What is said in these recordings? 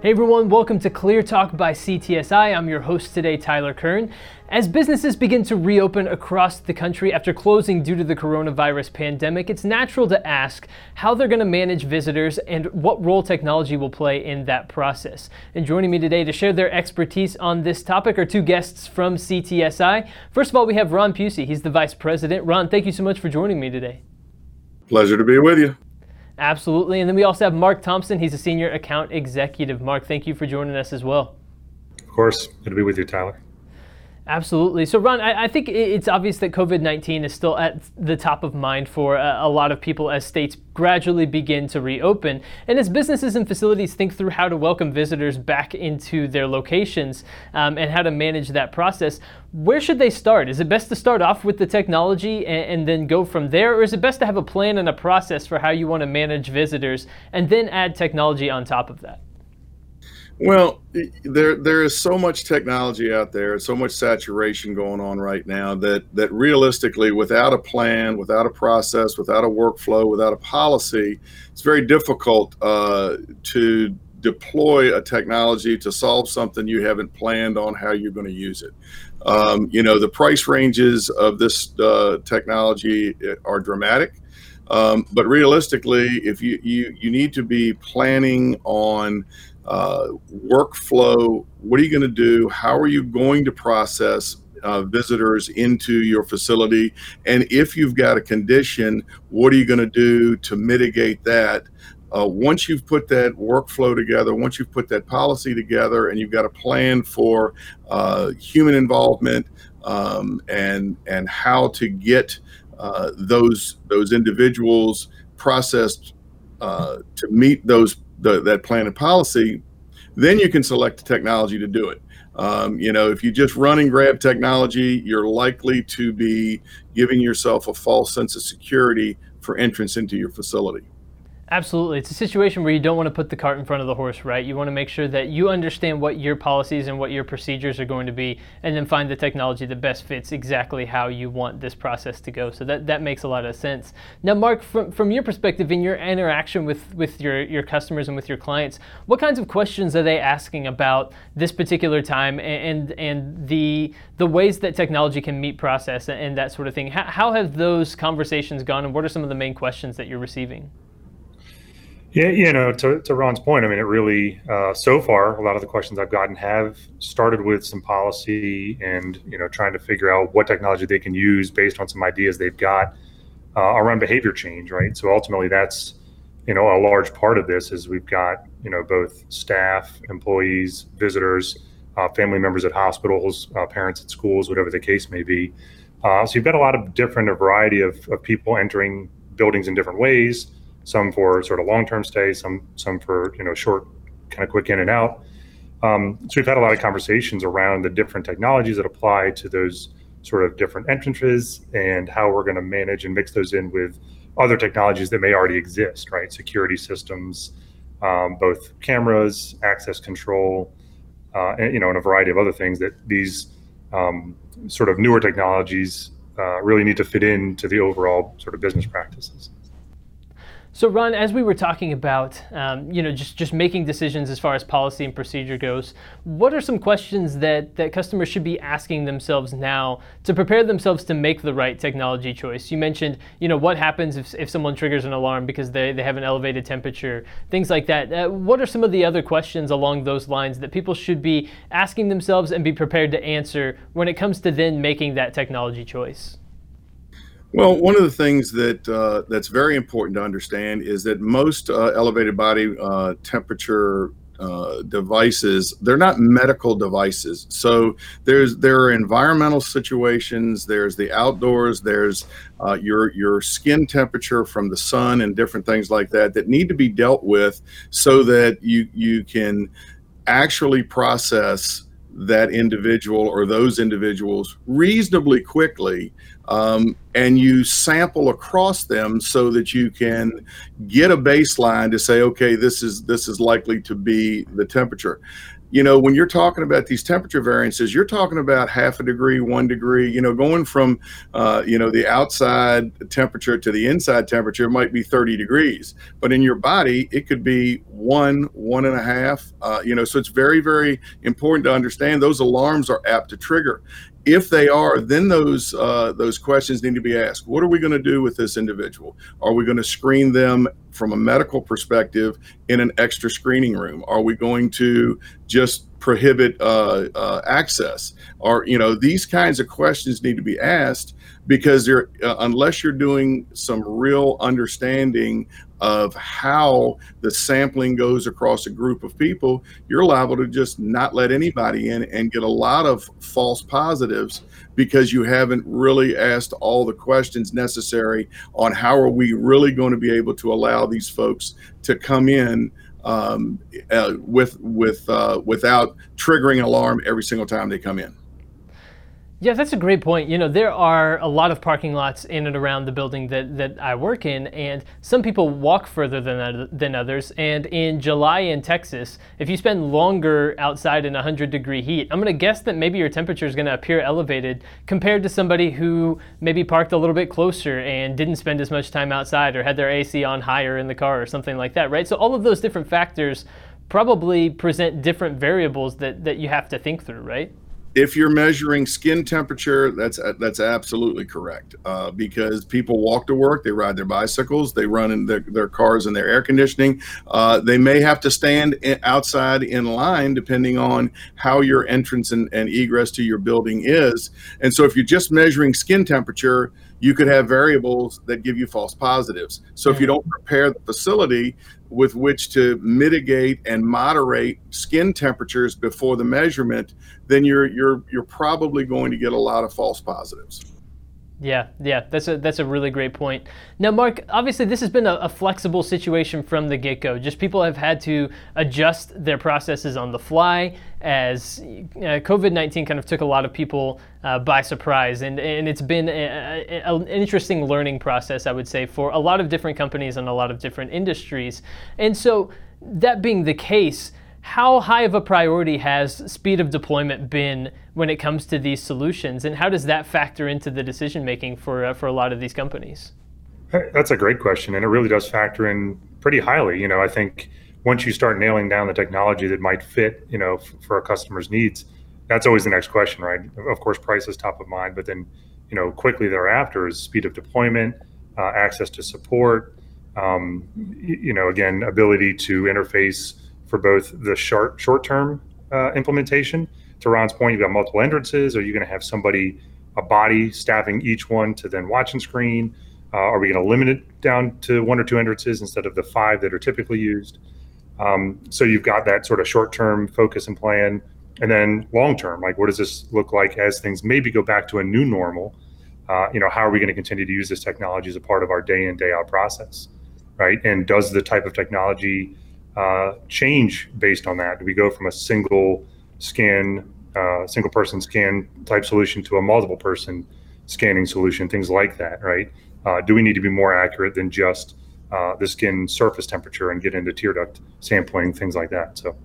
Hey everyone, welcome to Clear Talk by CTSI. I'm your host today, Tyler Kern. As businesses begin to reopen across the country after closing due to the coronavirus pandemic, it's natural to ask how they're going to manage visitors and what role technology will play in that process. And joining me today to share their expertise on this topic are two guests from CTSI. First of all, we have Ron Pusey. He's the Vice President. Ron, thank you so much for joining me today. Pleasure to be with you. Absolutely. And then we also have Mark Thompson. He's a senior account executive. Mark, thank you for joining us as well. Of course. Good to be with you, Tyler. Absolutely. So, Ron, I, I think it's obvious that COVID 19 is still at the top of mind for a, a, lot of people as states gradually begin to reopen. And as businesses and facilities think through how to welcome visitors back into their locations um, and how to manage that process, where should they start? Is it best to start off with the technology and, and then go from there? Or is it best to have a plan and a process for how you want to manage visitors and then add technology on top of that? Well, there there is so much technology out there, so much saturation going on right now that that realistically, without a plan, without a process, without a workflow, without a policy, it's very difficult uh, to deploy a technology to solve something you haven't planned on how you're going to use it. Um, you know, the price ranges of this uh, technology uh, are dramatic. Um, but realistically, if you, you you need to be planning on uh, workflow. What are you going to do? How are you going to process uh, visitors into your facility? And if you've got a condition, what are you going to do to mitigate that? Uh, once you've put that workflow together, once you've put that policy together, and you've got a plan for uh, human involvement um, and and how to get uh, those those individuals processed uh, to meet those the, that plan and policy, then you can select the technology to do it. Um, you know, if you just run and grab technology, you're likely to be giving yourself a false sense of security for entrance into your facility. Absolutely. It's a situation where you don't want to put the cart in front of the horse, right? You want to make sure that you understand what your policies and what your procedures are going to be, and then find the technology that best fits exactly how you want this process to go. So that, that makes a lot of sense. Now, Mark, from, from your perspective, in your interaction with, with your, your customers and with your clients, what kinds of questions are they asking about this particular time and, and, and the, the ways that technology can meet process and, and that sort of thing? How, how have those conversations gone, and what are some of the main questions that you're receiving? Yeah, you know, to, to Ron's point, I mean, it really, uh, so far, a lot of the questions I've gotten have started with some policy and, you know, trying to figure out what technology they can use based on some ideas they've got uh, around behavior change, right? So ultimately, that's, you know, a large part of this is we've got, you know, both staff, employees, visitors, uh, family members at hospitals, uh, parents at schools, whatever the case may be. Uh, so you've got a lot of different, a variety of, of people entering buildings in different ways some for sort of long-term stay, some some for you know short, kind of quick in and out. Um, so we've had a lot of conversations around the different technologies that apply to those sort of different entrances and how we're going to manage and mix those in with other technologies that may already exist, right? Security systems, um, both cameras, access control, uh, and you know, and a variety of other things that these um, sort of newer technologies uh, really need to fit into the overall sort of business practices. So, Ron, as we were talking about, um, you know, just, just making decisions as far as policy and procedure goes, what are some questions that, that customers should be asking themselves now to prepare themselves to make the right technology choice? You mentioned, you know, what happens if, if someone triggers an alarm because they, they have an elevated temperature, things like that. Uh, what are some of the other questions along those lines that people should be asking themselves and be prepared to answer when it comes to then making that technology choice? Well, one of the things that uh, that's very important to understand is that most uh, elevated body uh, temperature uh, devices they're not medical devices. So there's there are environmental situations. There's the outdoors. There's uh, your your skin temperature from the sun and different things like that that need to be dealt with so that you you can actually process that individual or those individuals reasonably quickly um, and you sample across them so that you can get a baseline to say okay this is this is likely to be the temperature you know, when you're talking about these temperature variances, you're talking about half a degree, one degree, you know, going from, uh, you know, the outside temperature to the inside temperature might be 30 degrees, but in your body, it could be one, one and a half, uh, you know, so it's very, very important to understand those alarms are apt to trigger if they are, then those uh, those questions need to be asked. What are we going to do with this individual? Are we going to screen them from a medical perspective in an extra screening room? Are we going to just prohibit uh, uh, access? Or you know, these kinds of questions need to be asked because they're uh, unless you're doing some real understanding of how the sampling goes across a group of people, you're liable to just not let anybody in and get a lot of false positives because you haven't really asked all the questions necessary on how are we really going to be able to allow these folks to come in um, uh, with with uh, without triggering alarm every single time they come in. Yeah, that's a great point. You know, there are a lot of parking lots in and around the building that, that I work in, and some people walk further than, than others. And in July in Texas, if you spend longer outside in 100 degree heat, I'm going to guess that maybe your temperature is going to appear elevated compared to somebody who maybe parked a little bit closer and didn't spend as much time outside or had their AC on higher in the car or something like that, right? So all of those different factors probably present different variables that, that you have to think through, right? If you're measuring skin temperature, that's that's absolutely correct. Uh, because people walk to work, they ride their bicycles, they run in their, their cars and their air conditioning. Uh, they may have to stand in, outside in line depending on how your entrance and, and egress to your building is. And so, if you're just measuring skin temperature, you could have variables that give you false positives. So if you don't prepare the facility with which to mitigate and moderate skin temperatures before the measurement, then you're you're you're probably going to get a lot of false positives. Yeah, yeah, that's a that's a really great point. Now, Mark, obviously this has been a, a flexible situation from the get-go. Just people have had to adjust their processes on the fly as uh, COVID-19 kind of took a lot of people uh, by surprise, and and it's been an interesting learning process, I would say, for a lot of different companies and a lot of different industries. And so, that being the case how high of a priority has speed of deployment been when it comes to these solutions, and how does that factor into the decision making for uh, for a lot of these companies? That's a great question, and it really does factor in pretty highly. You know, I think once you start nailing down the technology that might fit, you know, f- for a customer's needs, that's always the next question, right? Of course, price is top of mind, but then, you know, quickly thereafter is speed of deployment, uh, access to support, um, you know, again, ability to interface for both the short short term uh, implementation. To Ron's point, you've got multiple entrances. Are you going to have somebody, a body staffing each one to then watch and screen? Uh, are we going to limit it down to one or two entrances instead of the five that are typically used? Um, so you've got that sort of short term focus and plan. And then long term, like what does this look like as things maybe go back to a new normal? Uh, you know, how are we going to continue to use this technology as a part of our day in, day out process? Right. And does the type of technology uh, change based on that? Do we go from a single scan, uh, single person scan type solution to a multiple person scanning solution? Things like that, right? Uh, do we need to be more accurate than just uh, the skin surface temperature and get into tear duct sampling, things like that? So.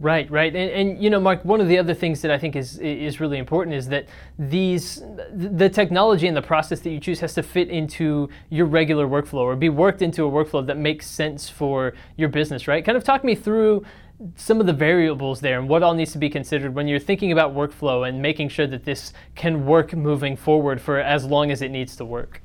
Right, right, and, and, you know, Mark, one of the other things that I think is is really important is that these the technology and the process that you choose has to fit into your regular workflow or be worked into a workflow that makes sense for your business, right? Kind of talk me through some of the variables there and what all needs to be considered when you're thinking about workflow and making sure that this can work moving forward for as long as it needs to work.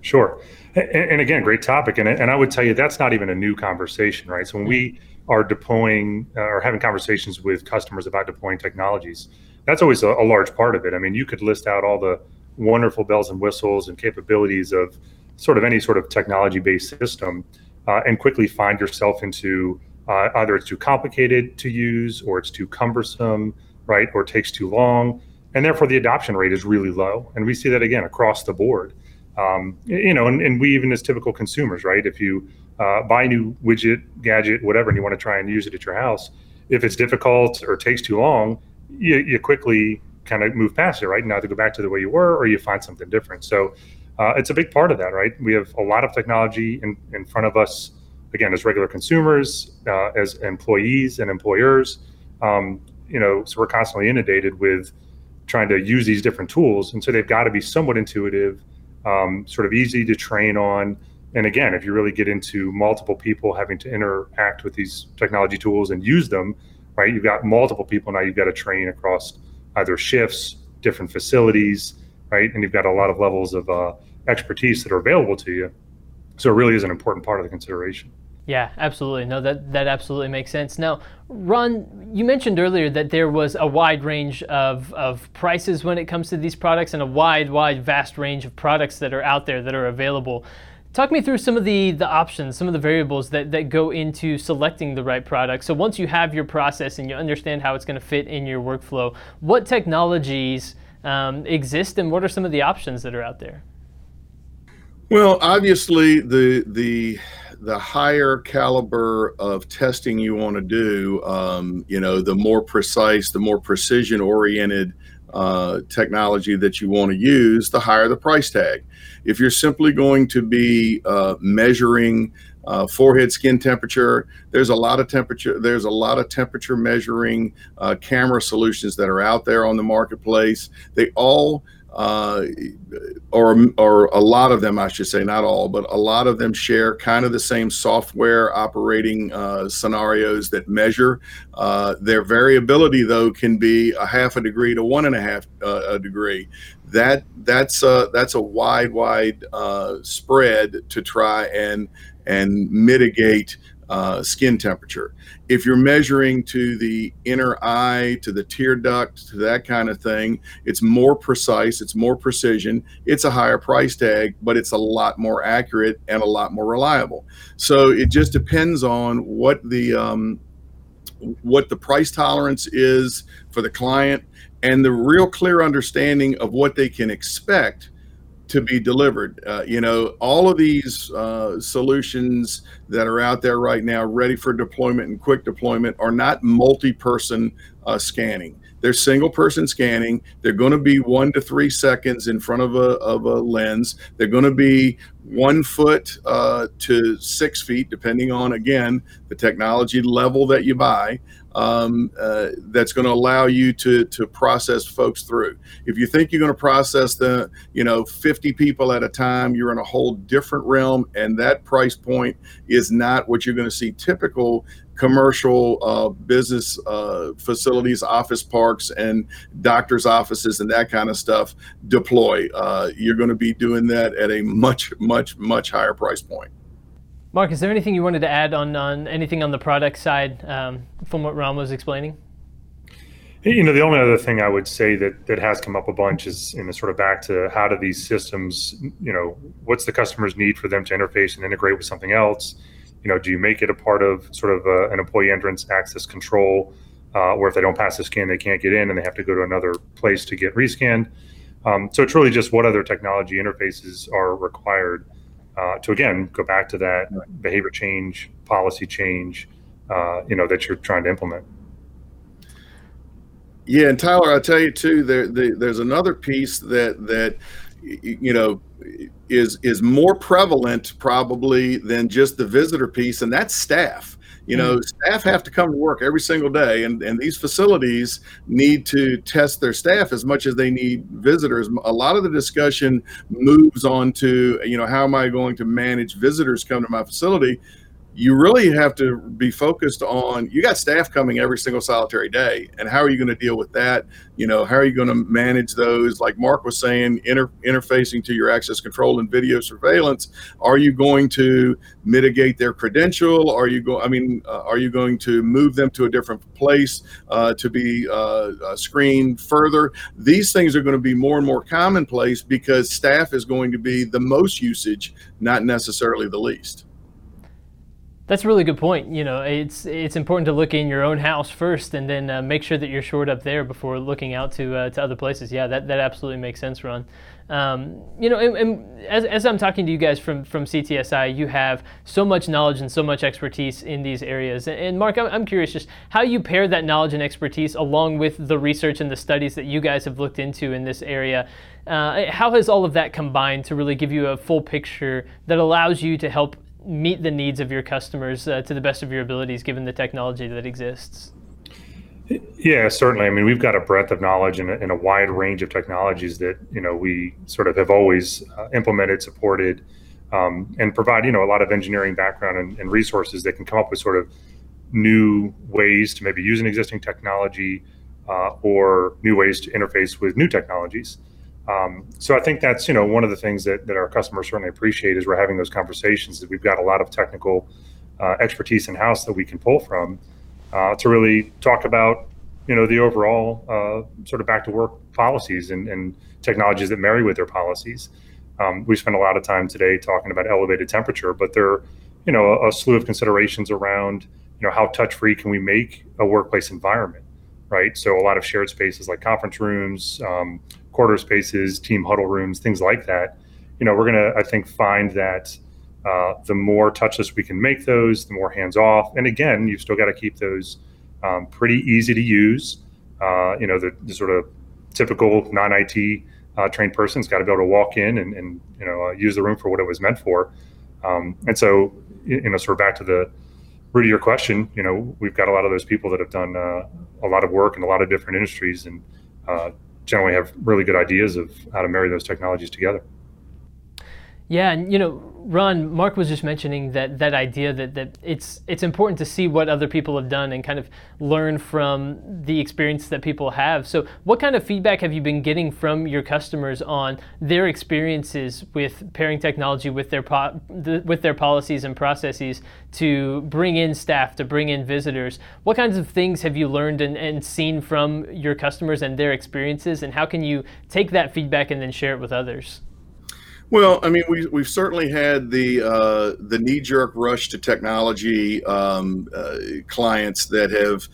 Sure, and, and again, great topic, and and I would tell you that's not even a new conversation, right? So when we mm-hmm. Are deploying uh, or having conversations with customers about deploying technologies. That's always a, a, large part of it. I mean, you could list out all the wonderful bells and whistles and capabilities of sort of any sort of technology based system uh, and quickly find yourself into uh, either it's too complicated to use or it's too cumbersome, right? Or takes too long. And therefore, the adoption rate is really low. And we see that again across the board. Um, you know, and, and we even as typical consumers, right? If you uh, buy a new widget, gadget, whatever, and you want to try and use it at your house, if it's difficult or takes too long, you, you quickly kind of move past it, right? Now to go back to the way you were, or you find something different. So uh, it's a big part of that, right? We have a lot of technology in, in front of us, again, as regular consumers, uh, as employees and employers. Um, you know, so we're constantly inundated with trying to use these different tools, and so they've got to be somewhat intuitive, um, sort of easy to train on. And again, if you really get into multiple people having to interact with these technology tools and use them, right? You've got multiple people now. You've got to train across either shifts, different facilities, right? And you've got a lot of levels of uh, expertise that are available to you. So it really is an important part of the consideration. Yeah, absolutely. No, that, that absolutely makes sense. Now, Ron, you mentioned earlier that there was a wide range of, of prices when it comes to these products and a wide, wide, vast range of products that are out there that are available. Talk me through some of the, the options, some of the variables that, that go into selecting the right product. So once you have your process and you understand how it's going to fit in your workflow, what technologies um, exist and what are some of the options that are out there? Well, obviously, the the the higher caliber of testing you want to do, um, you know, the more precise, the more precision oriented uh, technology that you want to use, the higher the price tag. If you're simply going to be uh, measuring uh, forehead skin temperature, there's a lot of temperature. There's a lot of temperature measuring uh, camera solutions that are out there on the marketplace. They all uh, or or a lot of them, I should say, not all, but a lot of them share kind of the same software operating uh, scenarios that measure. Uh, their variability, though, can be a half a degree to one and a half uh, a degree. That that's a, that's a wide wide uh, spread to try and and mitigate uh, skin temperature. If you're measuring to the inner eye, to the tear duct, to that kind of thing, it's more precise, it's more precision, it's a higher price tag, but it's a lot more accurate and a lot more reliable. So it just depends on what the um, what the price tolerance is for the client and the real clear understanding of what they can expect to be delivered. Uh, you know, all of these uh, solutions that are out there right now, ready for deployment and quick deployment, are not multi-person uh, scanning. They're single person scanning. They're going to be one to three seconds in front of a, of a lens. They're going to be one foot uh, to six feet, depending on, again, the technology level that you buy um, uh, that's going to allow you to to process folks through. If you think you're going to process the you know 50 people at a time, you're in a whole different realm, and that price point is not what you're going to see typical commercial uh, business uh, facilities, office parks, and doctors' offices, and that kind of stuff deploy. Uh, you're going to be doing that at a much, much, much higher price point. Mark, is there anything you wanted to add on, on anything on the product side um, from what Ron was explaining? You know, the only other thing I would say that that has come up a bunch is, in know, sort of back to how do these systems, you know, what's the customer's need for them to interface and integrate with something else? You know, do you make it a part of sort of a, uh, an employee entrance access control, uh, or if they don't pass the scan, they can't get in and they have to go to another place to get rescanned? Um, so it's really just what other technology interfaces are required uh, to again go back to that behavior change, policy change, uh, you know, that you're trying to implement. Yeah, and Tyler, I'll tell you too. There, the, there's another piece that that you know is is more prevalent probably than just the visitor piece, and that's staff. You know, mm. staff have to come to work every single day, and, and these facilities need to test their staff as much as they need visitors. A lot of the discussion moves on to, you know, how am I going to manage visitors come to my facility? You really have to be focused on you got staff coming every single solitary day and how are you going to deal with that? You know how are you going to manage those? Like mark was saying inter- interfacing to your access control and video surveillance. Are you going to mitigate their credential? Are you going i mean uh, are you going to move them to a different place uh, to be uh, uh screened further? These things are going to be more and more commonplace because staff is going to be the most usage not necessarily the least that's a really good point. You know, it's it's important to look in your own house first, and then uh, make sure that you're short up there before looking out to uh, to other places. Yeah, that, that absolutely makes sense, Ron. Um, you know, and, and, as, as I'm talking to you guys from from CTSI, you have so much knowledge and so much expertise in these areas. And Mark, I'm, I'm curious just how you pair that knowledge and expertise along with the research and the studies that you guys have looked into in this area. Uh, how has all of that combined to really give you a full picture that allows you to help meet the needs of your customers uh, to the best of your abilities given the technology that exists? Yeah, certainly. I mean, we've got a breadth of knowledge and a, and a wide range of technologies that you know we sort of have always uh, implemented, supported, um, and provide you know a lot of engineering background and, and, resources that can come up with sort of new ways to maybe use an existing technology uh, or new ways to interface with new technologies. Um, so I think that's you know one of the things that, that our customers certainly appreciate is we're having those conversations that we've got a lot of technical uh, expertise in house that we can pull from uh, to really talk about you know the overall uh, sort of back to work policies and, and, technologies that marry with their policies. Um, we spent a lot of time today talking about elevated temperature, but there are you know a, a slew of considerations around you know how touch free can we make a workplace environment, right? So a lot of shared spaces like conference rooms. Um, quarter spaces, team huddle rooms, things like that. You know, we're going to, I think, find that uh, the more touchless we can make those, the more hands off. And again, you've still got to keep those um, pretty easy to use. Uh, you know, the, the, sort of typical non IT uh, trained person's got to be able to walk in and, and you know uh, use the room for what it was meant for. Um, and so, you know, sort of back to the root of your question, you know, we've got a lot of those people that have done uh, a lot of work in a lot of different industries and uh, generally have really good ideas of how to marry those technologies together. Yeah, and you know, Ron, Mark was just mentioning that that idea that, that it's it's important to see what other people have done and kind of learn from the experience that people have. So, what kind of feedback have you been getting from your customers on their experiences with pairing technology with their po- the, with their policies and processes to bring in staff, to bring in visitors? What kinds of things have you learned and, and seen from your customers and their experiences, and how can you take that feedback and then share it with others? Well, I mean, we, we've certainly had the uh, the knee jerk rush to technology um, uh, clients that have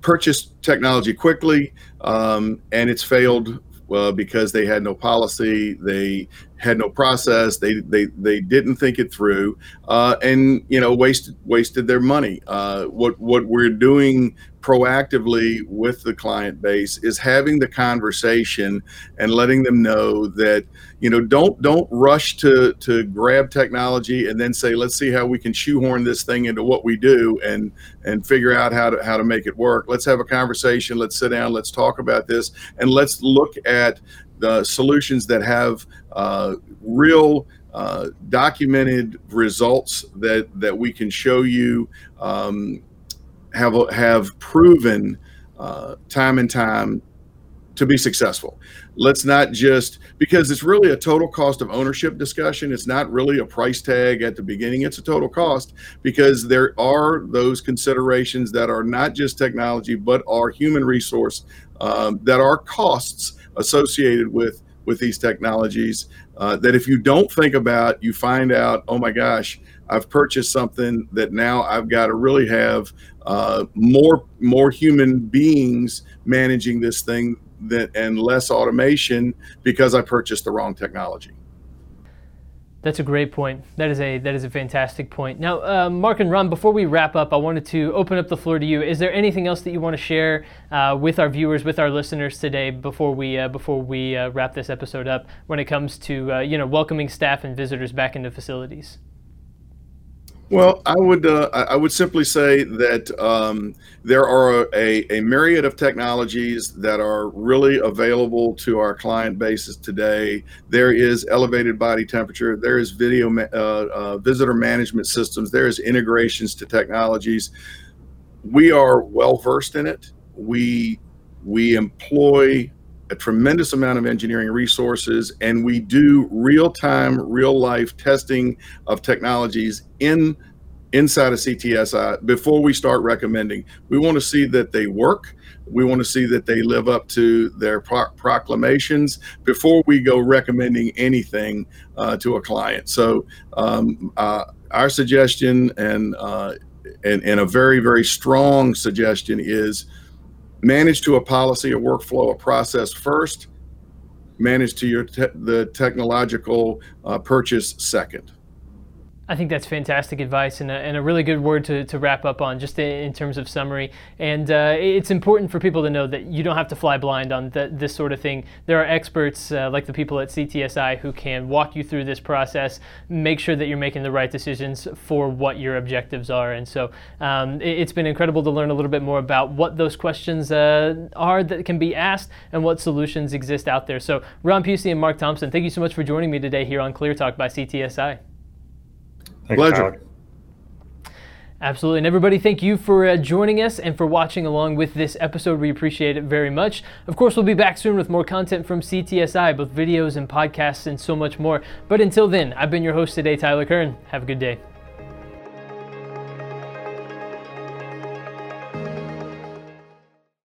purchased technology quickly um, and it's failed uh, because they had no policy, they had no process, they they, they didn't think it through, uh, and you know wasted wasted their money. Uh, what what we're doing proactively with the client base is having the conversation and letting them know that you know don't don't rush to to grab technology and then say let's see how we can shoehorn this thing into what we do and and figure out how to how to make it work. Let's have a conversation. Let's sit down. Let's talk about this. And let's look at the solutions that have uh, real uh, documented results that that we can show you um, have have proven uh, time and time to be successful. Let's not just because it's really a total cost of ownership discussion. It's not really a price tag at the beginning. It's a total cost because there are those considerations that are not just technology but are human resource um, that are costs associated with with these technologies. Uh, that if you don't think about, you find out, oh my gosh, I've purchased something that now I've got to really have uh, more more human beings managing this thing that and less automation because I purchased the wrong technology. That's a great point. That is a that is a fantastic point. Now, uh, Mark and Ron, before we wrap up, I wanted to open up the floor to you. Is there anything else that you want to share uh, with our viewers, with our listeners today, before we uh, before we uh, wrap this episode up, when it comes to uh, you know welcoming staff and visitors back into facilities? Well, I would uh, I would simply say that um, there are a, a myriad of technologies that are really available to our client bases today. There is elevated body temperature. There is video uh, uh, visitor management systems. There is integrations to technologies. We are well versed in it. We we employ a tremendous amount of engineering resources, and we do real time, real life testing of technologies in inside of CTSI before we start recommending. We want to see that they work. We want to see that they live up to their pro- proclamations before we go recommending anything uh, to a client. So, um, uh, our suggestion and, uh, and and a very very strong suggestion is manage to a policy, a workflow, a process first, manage to your te- the technological uh, purchase second. I think that's fantastic advice and a, and a really good word to, to wrap up on, just in, in terms of summary. And uh, it's important for people to know that you don't have to fly blind on the, this sort of thing. There are experts uh, like the people at CTSI who can walk you through this process, make sure that you're making the right decisions for what your objectives are. And so um, it, has been incredible to learn a little bit more about what those questions uh, are that can be asked and what solutions exist out there. So, Ron Pusey and Mark Thompson, thank you so much for joining me today here on Clear Talk by CTSI. Thanks, Pleasure. Absolutely. And everybody, thank you for uh, joining us and for watching along with this episode. We appreciate it very much. Of course, we'll be back soon with more content from CTSI, both videos and podcasts and so much more. But until then, I've been your host today, Tyler Kern. Have a good day.